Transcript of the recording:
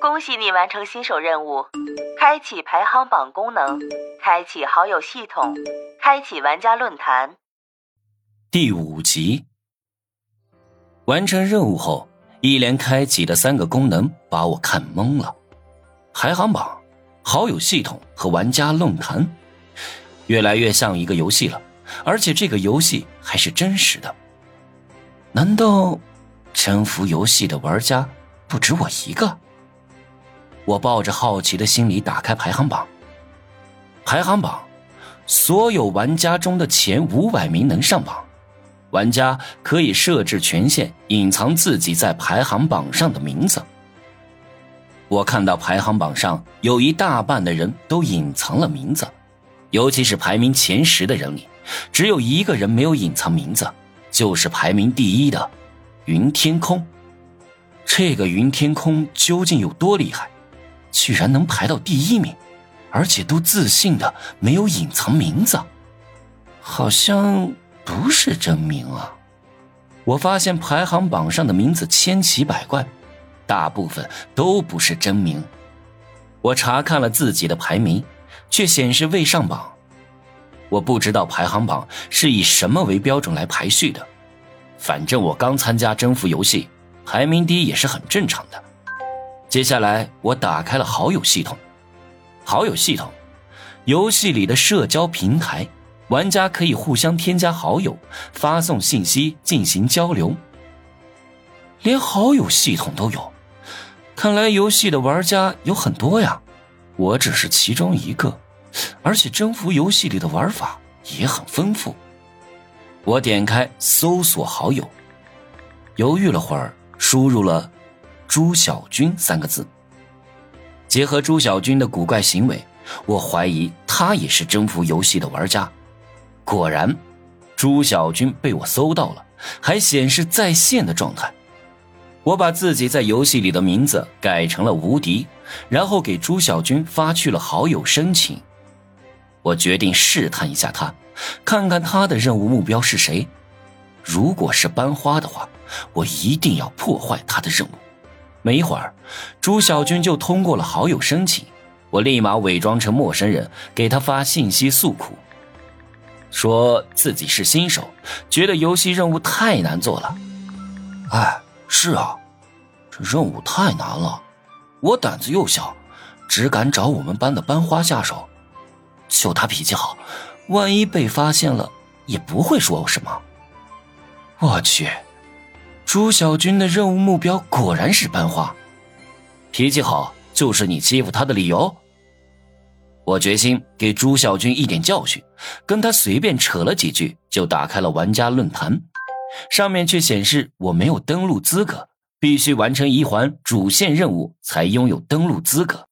恭喜你完成新手任务，开启排行榜功能，开启好友系统，开启玩家论坛。第五集，完成任务后，一连开启的三个功能把我看懵了：排行榜、好友系统和玩家论坛，越来越像一个游戏了，而且这个游戏还是真实的。难道征服游戏的玩家不止我一个？我抱着好奇的心理打开排行榜。排行榜，所有玩家中的前五百名能上榜。玩家可以设置权限，隐藏自己在排行榜上的名字。我看到排行榜上有一大半的人都隐藏了名字，尤其是排名前十的人里，只有一个人没有隐藏名字，就是排名第一的云天空。这个云天空究竟有多厉害，居然能排到第一名，而且都自信的没有隐藏名字，好像。不是真名啊！我发现排行榜上的名字千奇百怪，大部分都不是真名。我查看了自己的排名，却显示未上榜。我不知道排行榜是以什么为标准来排序的，反正我刚参加征服游戏，排名低也是很正常的。接下来，我打开了好友系统。好友系统，游戏里的社交平台。玩家可以互相添加好友，发送信息进行交流。连好友系统都有，看来游戏的玩家有很多呀。我只是其中一个，而且征服游戏里的玩法也很丰富。我点开搜索好友，犹豫了会儿，输入了“朱小军”三个字。结合朱小军的古怪行为，我怀疑他也是征服游戏的玩家。果然，朱小军被我搜到了，还显示在线的状态。我把自己在游戏里的名字改成了无敌，然后给朱小军发去了好友申请。我决定试探一下他，看看他的任务目标是谁。如果是班花的话，我一定要破坏他的任务。没一会儿，朱小军就通过了好友申请。我立马伪装成陌生人，给他发信息诉苦。说自己是新手，觉得游戏任务太难做了。哎，是啊，这任务太难了。我胆子又小，只敢找我们班的班花下手。就他脾气好，万一被发现了，也不会说我什么。我去，朱小军的任务目标果然是班花。脾气好就是你欺负他的理由。我决心给朱小军一点教训，跟他随便扯了几句，就打开了玩家论坛，上面却显示我没有登录资格，必须完成一环主线任务才拥有登录资格。